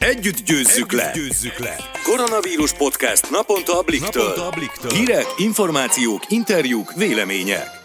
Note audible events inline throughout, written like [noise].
Együtt győzzük, Együtt le. győzzük le! Koronavírus podcast naponta a Bliktől. Naponta a Bliktől. Hírek, információk, interjúk, vélemények.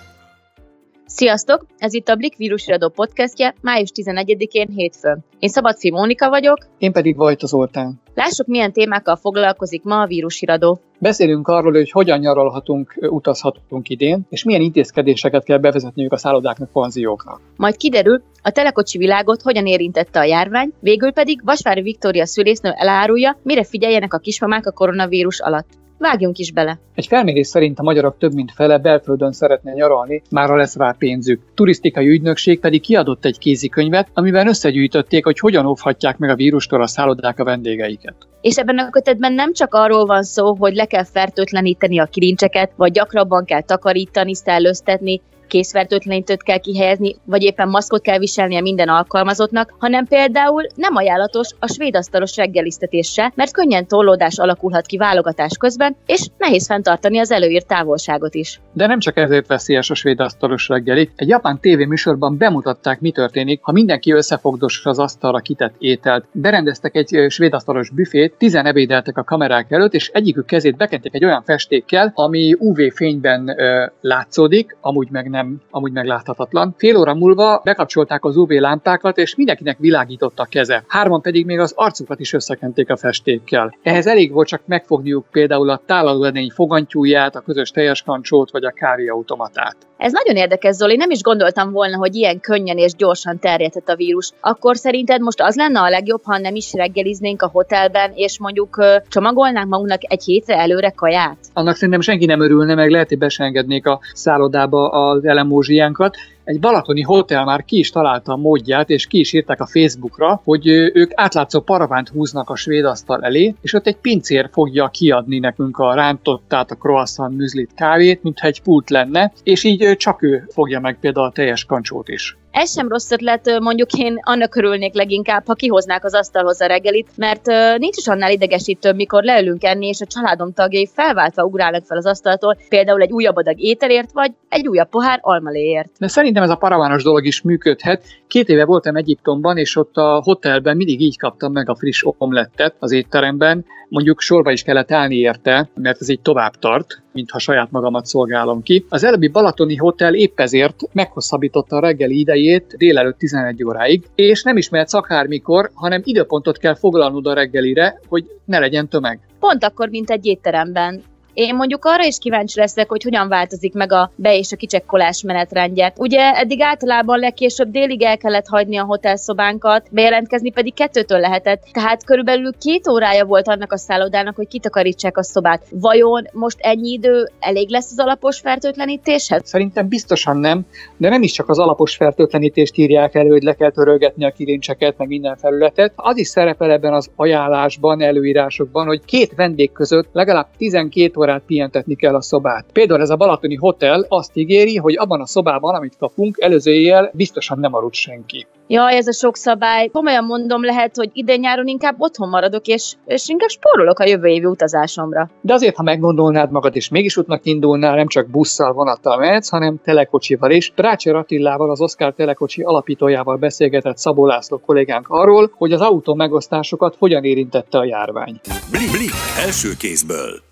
Sziasztok! Ez itt a Blik vírusradó podcastje május 11-én hétfőn. Én Szabadfi Mónika vagyok. Én pedig Vajta Zoltán. Lássuk, milyen témákkal foglalkozik ma a vírusiradó. Beszélünk arról, hogy hogyan nyaralhatunk, utazhatunk idén, és milyen intézkedéseket kell bevezetniük a szállodáknak, panzióknak. Majd kiderül, a telekocsi világot hogyan érintette a járvány, végül pedig Vasvári Viktória szülésznő elárulja, mire figyeljenek a kismamák a koronavírus alatt. Vágjunk is bele. Egy felmérés szerint a magyarok több mint fele belföldön szeretne nyaralni, már lesz rá pénzük. Turisztikai ügynökség pedig kiadott egy kézikönyvet, amiben összegyűjtötték, hogy hogyan óvhatják meg a vírustól a szállodák a vendégeiket. És ebben a kötetben nem csak arról van szó, hogy le kell fertőtleníteni a kilincseket, vagy gyakrabban kell takarítani, szellőztetni, készfertőtlenítőt kell kihelyezni, vagy éppen maszkot kell viselnie minden alkalmazottnak, hanem például nem ajánlatos a svéd asztalos reggeliztetés mert könnyen tollódás alakulhat ki válogatás közben, és nehéz fenntartani az előírt távolságot is. De nem csak ezért veszélyes a svéd asztalos reggeli. Egy japán tévéműsorban bemutatták, mi történik, ha mindenki összefogdos az asztalra kitett ételt. Berendeztek egy svéd asztalos büfét, tizen ebédeltek a kamerák előtt, és egyikük kezét bekenték egy olyan festékkel, ami UV fényben ö, látszódik, amúgy meg nem amúgy megláthatatlan. Fél óra múlva bekapcsolták az UV lámpákat, és mindenkinek világított a keze. Hárman pedig még az arcukat is összekenték a festékkel. Ehhez elég volt csak megfogniuk például a tálalóedény fogantyúját, a közös teljes kancsót vagy a kávéautomatát. Ez nagyon érdekes, Zoli, nem is gondoltam volna, hogy ilyen könnyen és gyorsan terjedhet a vírus. Akkor szerinted most az lenne a legjobb, ha nem is reggeliznénk a hotelben, és mondjuk csomagolnánk magunknak egy hétre előre kaját? Annak szerintem senki nem örülne, meg lehet, hogy besengednék a szállodába az elemózsiánkat, egy balatoni hotel már ki is találta a módját, és ki is írták a Facebookra, hogy ők átlátszó paravánt húznak a svéd asztal elé, és ott egy pincér fogja kiadni nekünk a rántottát, a croissant, műzlit, kávét, mintha egy pult lenne, és így csak ő fogja meg például a teljes kancsót is. Ez sem rossz ötlet, mondjuk én annak örülnék leginkább, ha kihoznák az asztalhoz a reggelit, mert nincs is annál idegesítőbb, mikor leülünk enni, és a családom tagjai felváltva ugrálnak fel az asztaltól, például egy újabb adag ételért, vagy egy újabb pohár almaléért. De szerintem ez a paravános dolog is működhet. Két éve voltam Egyiptomban, és ott a hotelben mindig így kaptam meg a friss omlettet az étteremben. Mondjuk sorba is kellett állni érte, mert ez így tovább tart, mintha saját magamat szolgálom ki. Az előbbi Balatoni Hotel épp ezért meghosszabbította a reggeli idejét délelőtt 11 óráig, és nem ismeretsz akármikor, hanem időpontot kell foglalnod a reggelire, hogy ne legyen tömeg. Pont akkor, mint egy étteremben. Én mondjuk arra is kíváncsi leszek, hogy hogyan változik meg a be- és a kicsekkolás menetrendje. Ugye eddig általában legkésőbb délig el kellett hagyni a hotelszobánkat, bejelentkezni pedig kettőtől lehetett, tehát körülbelül két órája volt annak a szállodának, hogy kitakarítsák a szobát. Vajon most ennyi idő elég lesz az alapos fertőtlenítéshez? Szerintem biztosan nem, de nem is csak az alapos fertőtlenítést írják elő, hogy le kell törölgetni a kilincseket, meg minden felületet. Az is szerepel ebben az ajánlásban, előírásokban, hogy két vendég között legalább 12 órát pihentetni kell a szobát. Például ez a Balatoni Hotel azt ígéri, hogy abban a szobában, amit kapunk, előző éjjel biztosan nem aludt senki. Ja, ez a sok szabály. Komolyan mondom, lehet, hogy idén nyáron inkább otthon maradok, és, és inkább spórolok a jövő évi utazásomra. De azért, ha meggondolnád magad, és mégis útnak indulnál, nem csak busszal, vonattal mehetsz, hanem telekocsival is. Prácser Attillával, az Oscar Telekocsi alapítójával beszélgetett Szabó László kollégánk arról, hogy az autó megosztásokat hogyan érintette a járvány. Blik, blik, első kézből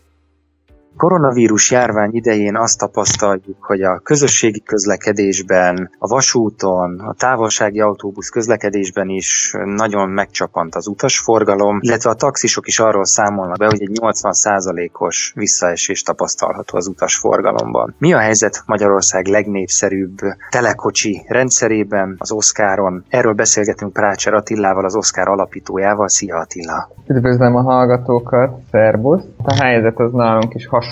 koronavírus járvány idején azt tapasztaljuk, hogy a közösségi közlekedésben, a vasúton, a távolsági autóbusz közlekedésben is nagyon megcsapant az utasforgalom, illetve a taxisok is arról számolnak be, hogy egy 80%-os visszaesés tapasztalható az utasforgalomban. Mi a helyzet Magyarország legnépszerűbb telekocsi rendszerében, az Oszkáron? Erről beszélgetünk Prácser Attilával, az Oszkár alapítójával. Szia Attila! Üdvözlöm a hallgatókat, szervusz! A helyzet az nálunk is hasonló.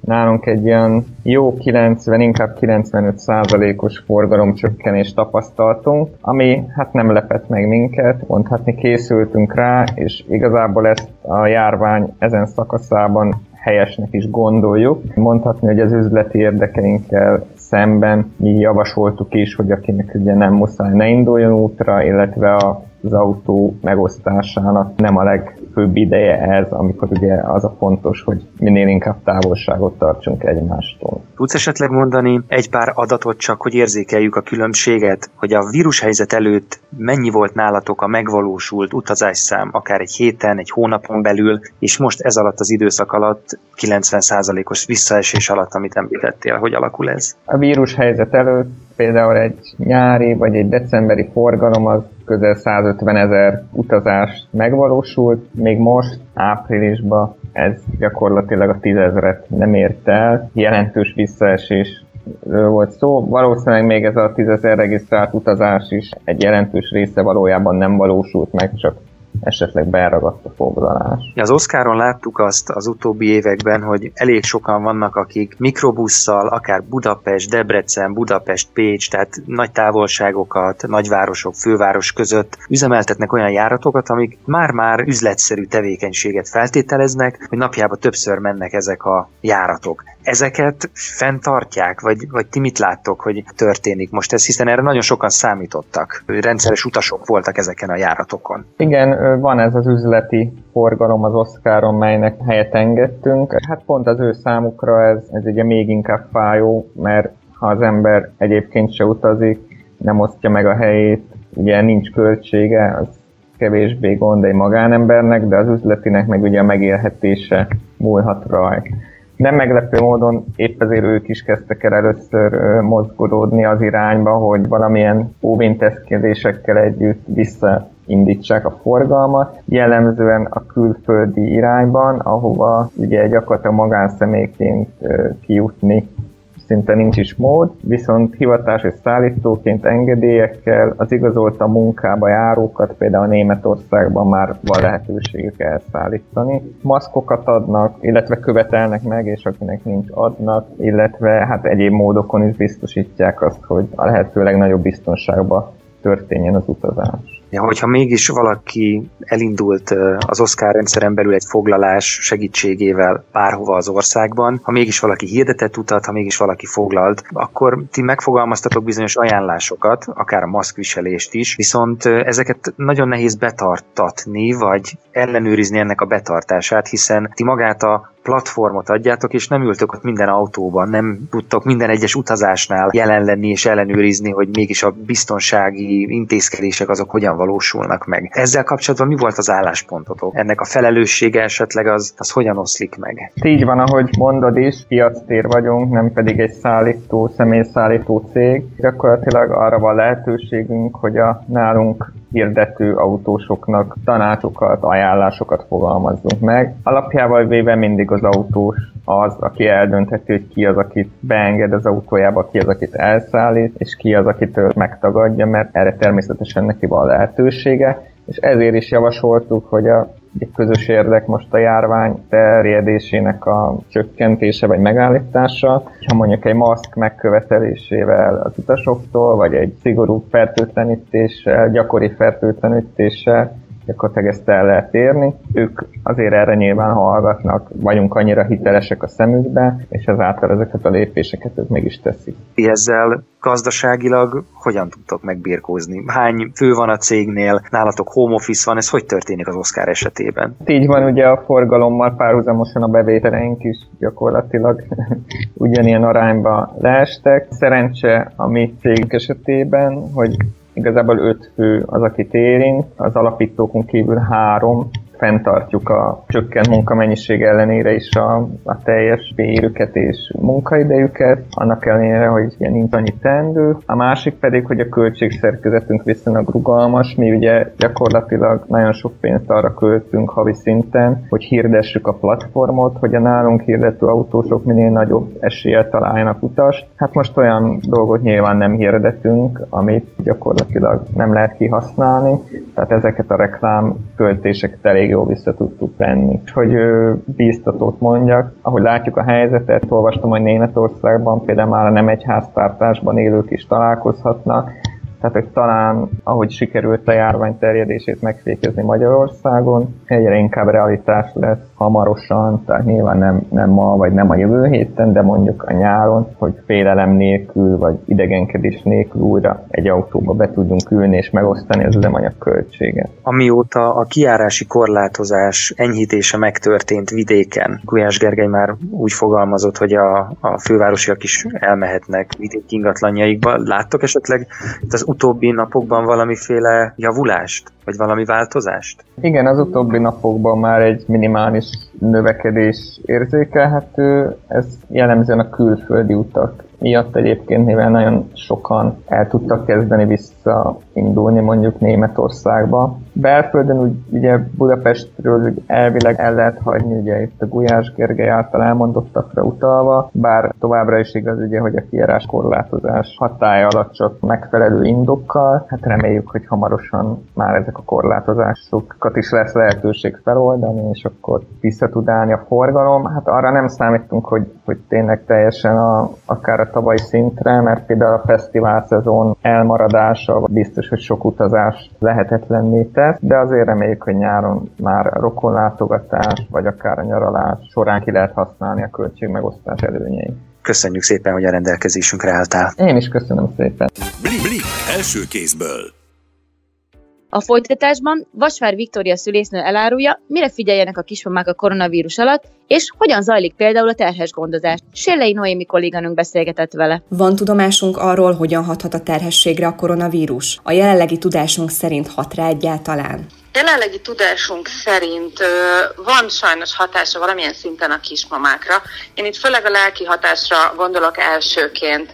Nálunk egy ilyen jó 90, inkább 95 százalékos forgalomcsökkenést tapasztaltunk, ami hát nem lepett meg minket, mondhatni készültünk rá, és igazából ezt a járvány ezen szakaszában helyesnek is gondoljuk. Mondhatni, hogy az üzleti érdekeinkkel szemben mi javasoltuk is, hogy akinek ugye nem muszáj ne induljon útra, illetve a az autó megosztásának nem a legfőbb ideje ez, amikor ugye az a fontos, hogy minél inkább távolságot tartsunk egymástól. Tudsz esetleg mondani egy pár adatot csak, hogy érzékeljük a különbséget, hogy a vírushelyzet előtt mennyi volt nálatok a megvalósult utazásszám, akár egy héten, egy hónapon belül, és most ez alatt az időszak alatt 90%-os visszaesés alatt, amit említettél, hogy alakul ez? A vírushelyzet előtt például egy nyári vagy egy decemberi forgalom az közel 150 ezer utazás megvalósult, még most áprilisban ez gyakorlatilag a tízezret nem ért el, jelentős visszaesés volt szó. Valószínűleg még ez a tízezer regisztrált utazás is egy jelentős része valójában nem valósult meg, csak esetleg beragadt a foglalás. Az Oszkáron láttuk azt az utóbbi években, hogy elég sokan vannak, akik mikrobusszal, akár Budapest, Debrecen, Budapest, Pécs, tehát nagy távolságokat, nagyvárosok, főváros között üzemeltetnek olyan járatokat, amik már-már üzletszerű tevékenységet feltételeznek, hogy napjában többször mennek ezek a járatok. Ezeket fenntartják, vagy, vagy ti mit láttok, hogy történik most ez, hiszen erre nagyon sokan számítottak. Rendszeres utasok voltak ezeken a járatokon. Igen, van ez az üzleti forgalom az Oscaron, melynek helyet engedtünk. Hát pont az ő számukra ez, ez ugye még inkább fájó, mert ha az ember egyébként se utazik, nem osztja meg a helyét, ugye nincs költsége, az kevésbé gond egy magánembernek, de az üzletinek meg ugye a megélhetése múlhat rajta. Nem meglepő módon épp ezért ők is kezdtek el először mozgolódni az irányba, hogy valamilyen óvintézkedésekkel együtt vissza a forgalmat, jellemzően a külföldi irányban, ahova ugye gyakorlatilag magánszemélyként kijutni szinte nincs is mód, viszont hivatásos szállítóként engedélyekkel az igazolta munkába járókat például Németországban már van lehetőségük elszállítani. Maszkokat adnak, illetve követelnek meg, és akinek nincs adnak, illetve hát egyéb módokon is biztosítják azt, hogy a lehető legnagyobb biztonságban történjen az utazás. Hogyha mégis valaki elindult az Oscar rendszeren belül egy foglalás segítségével bárhova az országban, ha mégis valaki hirdetett utat, ha mégis valaki foglalt, akkor ti megfogalmaztatok bizonyos ajánlásokat, akár a maszkviselést is, viszont ezeket nagyon nehéz betartatni, vagy ellenőrizni ennek a betartását, hiszen ti magát a platformot adjátok, és nem ültök ott minden autóban, nem tudtok minden egyes utazásnál jelen lenni és ellenőrizni, hogy mégis a biztonsági intézkedések azok hogyan valósulnak meg. Ezzel kapcsolatban mi volt az álláspontotok? Ennek a felelőssége esetleg az, az hogyan oszlik meg? Így van, ahogy mondod is, piactér vagyunk, nem pedig egy szállító, személyszállító cég. Gyakorlatilag arra van lehetőségünk, hogy a nálunk hirdető autósoknak tanácsokat, ajánlásokat fogalmazzunk meg. Alapjával véve mindig az autós az, aki eldöntheti, hogy ki az, akit beenged az autójába, ki az, akit elszállít, és ki az, akitől megtagadja, mert erre természetesen neki van lehetősége, és ezért is javasoltuk, hogy a egy közös érdek most a járvány terjedésének a csökkentése vagy megállítása. Ha mondjuk egy maszk megkövetelésével az utasoktól, vagy egy szigorú fertőtlenítéssel, gyakori fertőtlenítéssel gyakorlatilag ezt el lehet érni. Ők azért erre nyilván hallgatnak, vagyunk annyira hitelesek a szemükbe, és ezáltal ezeket a lépéseket ők mégis teszik. Ti ezzel gazdaságilag hogyan tudtok megbírkózni? Hány fő van a cégnél? Nálatok home office van? Ez hogy történik az Oscar esetében? Így van, ugye a forgalommal párhuzamosan a bevételeink is gyakorlatilag [laughs] ugyanilyen arányba leestek. Szerencse a mi cégünk esetében, hogy Igazából öt fő az, akit érint, az alapítókon kívül három fenntartjuk a csökkent munkamennyiség ellenére is a, a teljes bérüket és munkaidejüket, annak ellenére, hogy ugye nincs annyi teendő. A másik pedig, hogy a költségszerkezetünk viszonylag rugalmas, mi ugye gyakorlatilag nagyon sok pénzt arra költünk havi szinten, hogy hirdessük a platformot, hogy a nálunk hirdető autósok minél nagyobb eséllyel találjanak utast. Hát most olyan dolgot nyilván nem hirdetünk, amit gyakorlatilag nem lehet kihasználni, tehát ezeket a reklám költéseket elég jól vissza tudtuk venni. Hogy bíztatót mondjak, ahogy látjuk a helyzetet, olvastam, hogy Németországban például már nem egy háztartásban élők is találkozhatnak, tehát, hogy talán, ahogy sikerült a járvány terjedését megfékezni Magyarországon, egyre inkább realitás lesz hamarosan, tehát nyilván nem, nem ma, vagy nem a jövő héten, de mondjuk a nyáron, hogy félelem nélkül, vagy idegenkedés nélkül újra egy autóba be tudjunk ülni és megosztani az üzemanyag költséget. Amióta a kiárási korlátozás enyhítése megtörtént vidéken, Gulyás Gergely már úgy fogalmazott, hogy a, a fővárosiak is elmehetnek vidéki ingatlanjaikba. Láttok esetleg az utóbbi napokban valamiféle javulást? Vagy valami változást? Igen, az utóbbi napokban már egy minimális növekedés érzékelhető, ez jellemzően a külföldi utak miatt egyébként, mivel nagyon sokan el tudtak kezdeni visszaindulni mondjuk Németországba. Belföldön úgy, ugye Budapestről úgy elvileg el lehet hagyni, ugye itt a Gulyás Gergely által elmondottakra utalva, bár továbbra is igaz ugye, hogy a kiárás korlátozás hatája alatt csak megfelelő indokkal, hát reméljük, hogy hamarosan már ezek a korlátozásokat is lesz lehetőség feloldani, és akkor vissza tud állni a forgalom. Hát arra nem számítunk, hogy, hogy tényleg teljesen a, akár a tavalyi szintre, mert például a fesztivál szezon elmaradása biztos, hogy sok utazás lehetetlenné tesz, de azért reméljük, hogy nyáron már rokonlátogatás, vagy akár a nyaralás során ki lehet használni a költségmegosztás előnyeit. Köszönjük szépen, hogy a rendelkezésünkre álltál. Én is köszönöm szépen. Blik, blik első kézből. A folytatásban Vasvár Viktória szülésznő elárulja, mire figyeljenek a kismamák a koronavírus alatt, és hogyan zajlik például a terhes gondozás. Sérlei Noémi kolléganőnk beszélgetett vele. Van tudomásunk arról, hogyan hathat a terhességre a koronavírus? A jelenlegi tudásunk szerint hat rá egyáltalán? Jelenlegi tudásunk szerint van sajnos hatása valamilyen szinten a kismamákra. Én itt főleg a lelki hatásra gondolok elsőként.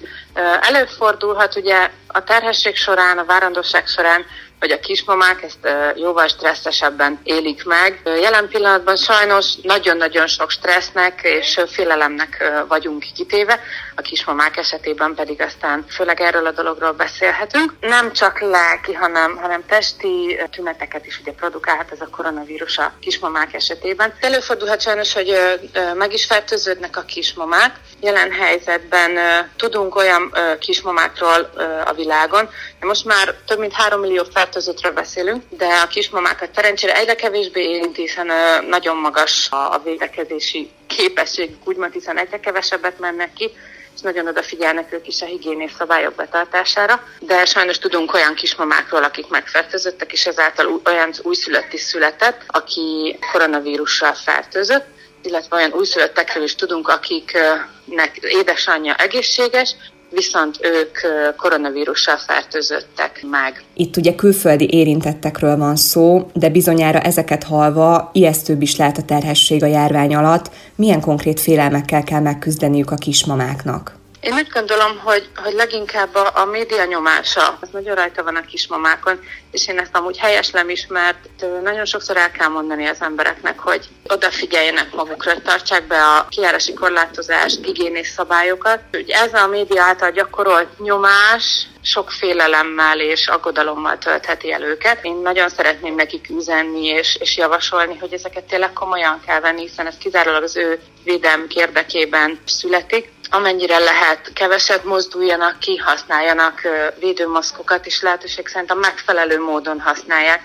Előfordulhat ugye a terhesség során, a várandóság során hogy a kismamák ezt jóval stresszesebben élik meg. Jelen pillanatban sajnos nagyon-nagyon sok stressznek és félelemnek vagyunk kitéve, a kismamák esetében pedig aztán főleg erről a dologról beszélhetünk. Nem csak lelki, hanem, hanem testi tüneteket is ugye produkálhat ez a koronavírus a kismamák esetében. Előfordulhat sajnos, hogy meg is fertőződnek a kismamák. Jelen helyzetben tudunk olyan kismamákról a világon, de most már több mint 3 millió fertőzöttről beszélünk, de a kismamákat szerencsére egyre kevésbé érinti, hiszen nagyon magas a védekezési képesség, úgymond, hiszen egyre kevesebbet mennek ki, és nagyon odafigyelnek ők is a higiénés szabályok betartására, de sajnos tudunk olyan kismamákról, akik megfertőzöttek, és ezáltal olyan újszülött is született, aki koronavírussal fertőzött, illetve olyan újszülöttekről is tudunk, akiknek édesanyja egészséges, viszont ők koronavírussal fertőzöttek meg. Itt ugye külföldi érintettekről van szó, de bizonyára ezeket halva ijesztőbb is lehet a terhesség a járvány alatt. Milyen konkrét félelmekkel kell megküzdeniük a kismamáknak? Én úgy gondolom, hogy, hogy leginkább a, a média nyomása, az nagyon rajta van a kismamákon, és én ezt amúgy helyeslem is, mert nagyon sokszor el kell mondani az embereknek, hogy odafigyeljenek magukra, tartsák be a kiárási korlátozás, higiénés szabályokat. Úgy ez a média által gyakorolt nyomás sok félelemmel és aggodalommal töltheti el őket. Én nagyon szeretném nekik üzenni és, és javasolni, hogy ezeket tényleg komolyan kell venni, hiszen ez kizárólag az ő védelm érdekében születik amennyire lehet, keveset mozduljanak ki, használjanak védőmaszkokat, és lehetőség szerint a megfelelő módon használják,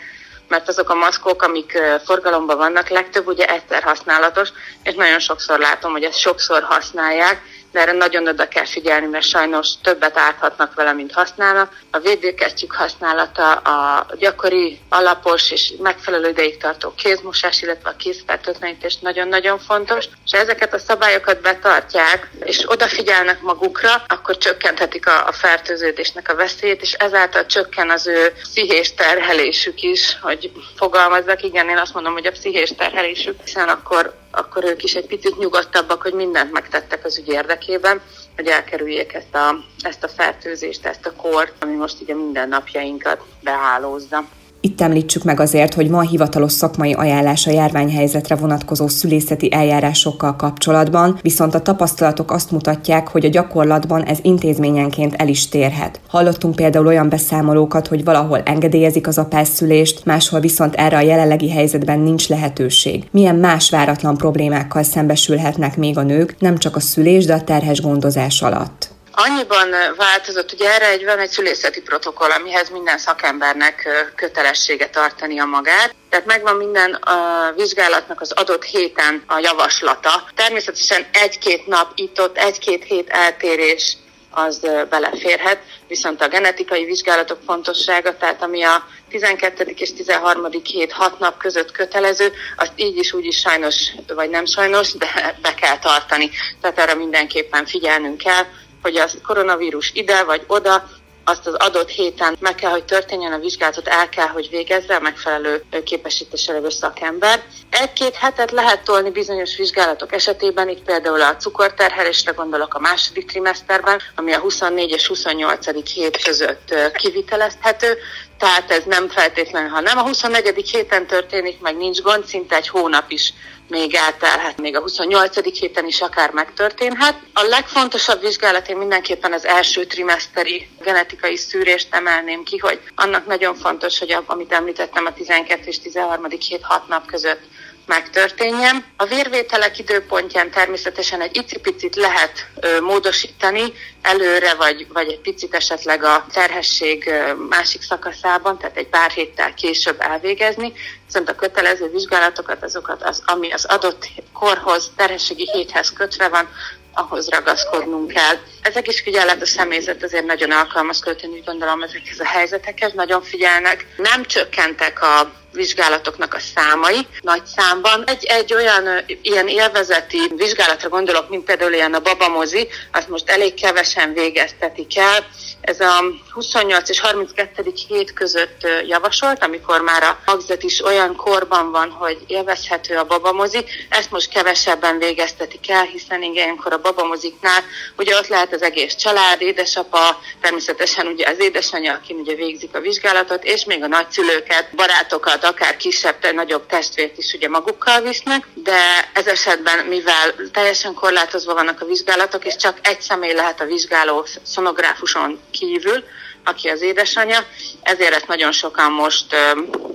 mert azok a maszkok, amik forgalomban vannak, legtöbb ugye egyszer használatos, és nagyon sokszor látom, hogy ezt sokszor használják, de erre nagyon oda kell figyelni, mert sajnos többet árthatnak vele, mint használnak. A védőkesztyűk használata, a gyakori, alapos és megfelelő ideig tartó kézmosás, illetve a kézfertőtlenítés nagyon-nagyon fontos, és ezeket a szabályokat betartják, és odafigyelnek magukra, akkor csökkenthetik a, a fertőződésnek a veszélyét, és ezáltal csökken az ő pszichés terhelésük is, hogy fogalmazzak, igen, én azt mondom, hogy a pszichés terhelésük, hiszen akkor akkor ők is egy picit nyugodtabbak, hogy mindent megtettek az ügy érdekében, hogy elkerüljék ezt a, ezt a fertőzést, ezt a kort, ami most ugye mindennapjainkat behálózza. Itt említsük meg azért, hogy van hivatalos szakmai ajánlás a járványhelyzetre vonatkozó szülészeti eljárásokkal kapcsolatban, viszont a tapasztalatok azt mutatják, hogy a gyakorlatban ez intézményenként el is térhet. Hallottunk például olyan beszámolókat, hogy valahol engedélyezik az apászszülést, máshol viszont erre a jelenlegi helyzetben nincs lehetőség. Milyen más váratlan problémákkal szembesülhetnek még a nők, nem csak a szülés, de a terhes gondozás alatt? Annyiban változott, hogy erre egy, van egy szülészeti protokoll, amihez minden szakembernek kötelessége tartania magát. Tehát megvan minden a vizsgálatnak az adott héten a javaslata. Természetesen egy-két nap itt-ott, egy-két hét eltérés az beleférhet, viszont a genetikai vizsgálatok fontossága, tehát ami a 12. és 13. hét 6 nap között kötelező, azt így is úgy is sajnos, vagy nem sajnos, de be kell tartani. Tehát erre mindenképpen figyelnünk kell, hogy a koronavírus ide vagy oda, azt az adott héten meg kell, hogy történjen a vizsgálatot, el kell, hogy végezze a megfelelő képesítéssel levő szakember. Egy-két hetet lehet tolni bizonyos vizsgálatok esetében, itt például a cukorterhelésre gondolok a második trimeszterben, ami a 24 és 28. hét között kivitelezhető, tehát ez nem feltétlenül, ha nem a 24. héten történik, meg nincs gond, szinte egy hónap is még eltelhet, még a 28. héten is akár megtörténhet. A legfontosabb vizsgálat én mindenképpen az első trimeszteri genetikai szűrést emelném ki, hogy annak nagyon fontos, hogy amit említettem a 12 és 13. hét 6 nap között megtörténjen. A vérvételek időpontján természetesen egy icipicit lehet módosítani előre, vagy, vagy egy picit esetleg a terhesség másik szakaszában, tehát egy pár héttel később elvégezni, viszont a kötelező vizsgálatokat, azokat, az, ami az adott korhoz, terhességi héthez kötve van, ahhoz ragaszkodnunk kell. Ezek is figyelnek a személyzet azért nagyon alkalmazkodott, én úgy gondolom ezekhez a helyzetekhez, nagyon figyelnek. Nem csökkentek a vizsgálatoknak a számai nagy számban. Egy, egy olyan ilyen élvezeti vizsgálatra gondolok, mint például ilyen a babamozi, azt most elég kevesen végeztetik el. Ez a 28 és 32. hét között javasolt, amikor már a magzat is olyan korban van, hogy élvezhető a babamozi. Ezt most kevesebben végeztetik el, hiszen ilyenkor a babamoziknál ugye ott lehet az egész család, édesapa, természetesen ugye az édesanyja, aki ugye végzik a vizsgálatot, és még a nagyszülőket, barátokat, akár kisebb, nagyobb testvért is ugye magukkal visznek, de ez esetben, mivel teljesen korlátozva vannak a vizsgálatok, és csak egy személy lehet a vizsgáló szonográfuson kívül, aki az édesanyja, ezért ezt nagyon sokan most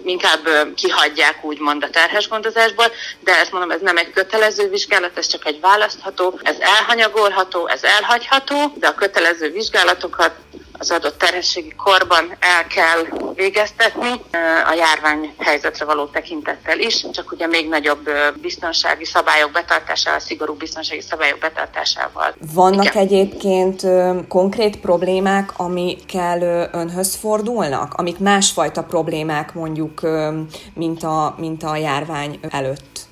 inkább kihagyják úgymond a terhes gondozásból, de ezt mondom, ez nem egy kötelező vizsgálat, ez csak egy választható, ez elhanyagolható, ez elhagyható, de a kötelező vizsgálatokat az adott terhességi korban el kell végeztetni a járvány helyzetre való tekintettel is, csak ugye még nagyobb biztonsági szabályok betartásával, szigorú biztonsági szabályok betartásával. Vannak Igen. egyébként konkrét problémák, amikkel önhöz fordulnak, amik másfajta problémák mondjuk, mint a, mint a járvány előtt?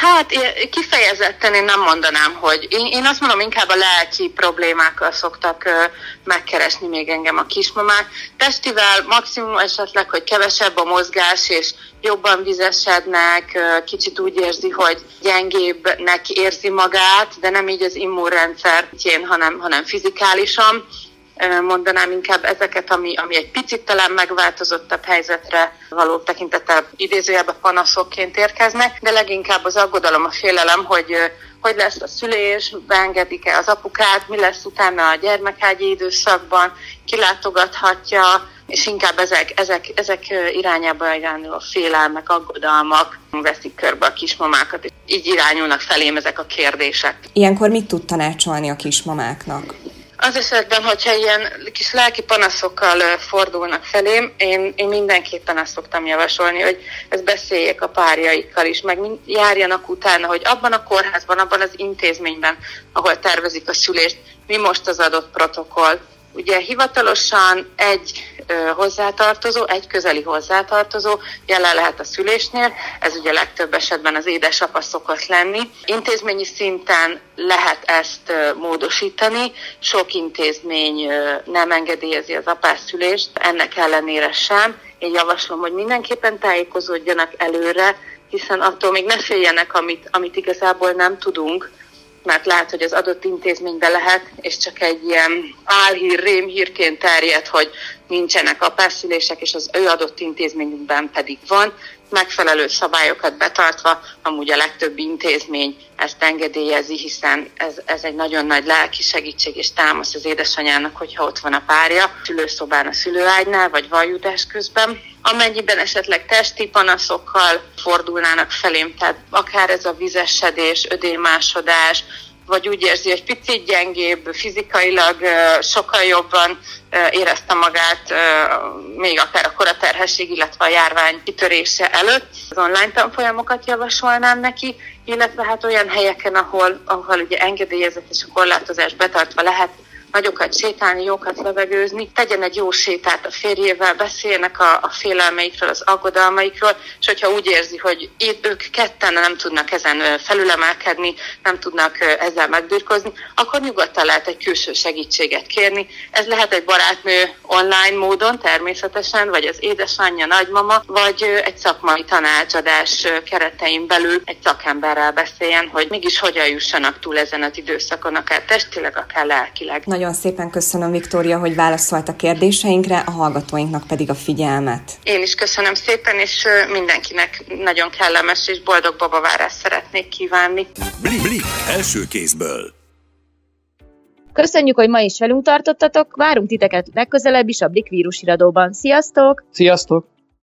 Hát kifejezetten én nem mondanám, hogy én, én azt mondom, inkább a lelki problémákkal szoktak megkeresni még engem a kismamák. Testivel maximum esetleg, hogy kevesebb a mozgás, és jobban vizesednek, kicsit úgy érzi, hogy gyengébbnek érzi magát, de nem így az immunrendszer, hanem, hanem fizikálisan mondanám inkább ezeket, ami, ami egy picit talán megváltozottabb helyzetre való tekintettel idézőjelben panaszokként érkeznek, de leginkább az aggodalom, a félelem, hogy hogy lesz a szülés, beengedik-e az apukát, mi lesz utána a gyermekágyi időszakban, kilátogathatja, és inkább ezek, ezek, ezek irányába irányuló félelmek, aggodalmak veszik körbe a kismamákat, és így irányulnak felém ezek a kérdések. Ilyenkor mit tud tanácsolni a kismamáknak? Az esetben, hogyha ilyen kis lelki panaszokkal fordulnak felém, én, én mindenképpen azt szoktam javasolni, hogy ezt beszéljék a párjaikkal is, meg járjanak utána, hogy abban a kórházban, abban az intézményben, ahol tervezik a szülést, mi most az adott protokoll, Ugye hivatalosan egy ö, hozzátartozó, egy közeli hozzátartozó jelen lehet a szülésnél, ez ugye legtöbb esetben az édesapa szokott lenni. Intézményi szinten lehet ezt módosítani, sok intézmény ö, nem engedélyezi az apás szülést, ennek ellenére sem. Én javaslom, hogy mindenképpen tájékozódjanak előre, hiszen attól még ne féljenek, amit, amit igazából nem tudunk, mert lát, hogy az adott intézményben lehet, és csak egy ilyen álhír, rémhírként terjed, hogy nincsenek apászülések, és az ő adott intézményükben pedig van, megfelelő szabályokat betartva, amúgy a legtöbb intézmény ezt engedélyezi, hiszen ez, ez egy nagyon nagy lelki segítség és támasz az édesanyának, hogyha ott van a párja, szülőszobán a szülőágynál, vagy vajudás közben. Amennyiben esetleg testi panaszokkal fordulnának felém, tehát akár ez a vizesedés, ödémásodás, vagy úgy érzi, hogy picit gyengébb, fizikailag sokkal jobban érezte magát még akár a koraterhesség, illetve a járvány kitörése előtt. Az online tanfolyamokat javasolnám neki, illetve hát olyan helyeken, ahol, ahol ugye engedélyezett és a korlátozás betartva lehet nagyokat sétálni, jókat levegőzni, tegyen egy jó sétát a férjével, beszélnek a, a félelmeikről, az aggodalmaikról, és hogyha úgy érzi, hogy ők ketten nem tudnak ezen felülemelkedni, nem tudnak ezzel megbirkozni, akkor nyugodtan lehet egy külső segítséget kérni. Ez lehet egy barátnő online módon természetesen, vagy az édesanyja, nagymama, vagy egy szakmai tanácsadás keretein belül egy szakemberrel beszéljen, hogy mégis hogyan jussanak túl ezen az időszakon, akár testileg, akár lelkileg. Nagyon szépen köszönöm, Viktória, hogy válaszolt a kérdéseinkre, a hallgatóinknak pedig a figyelmet. Én is köszönöm szépen, és mindenkinek nagyon kellemes és boldog babavárás szeretnék kívánni. Blik, blik, első kézből. Köszönjük, hogy ma is velünk tartottatok, várunk titeket legközelebb is a Blik vírusiradóban. Sziasztok! Sziasztok!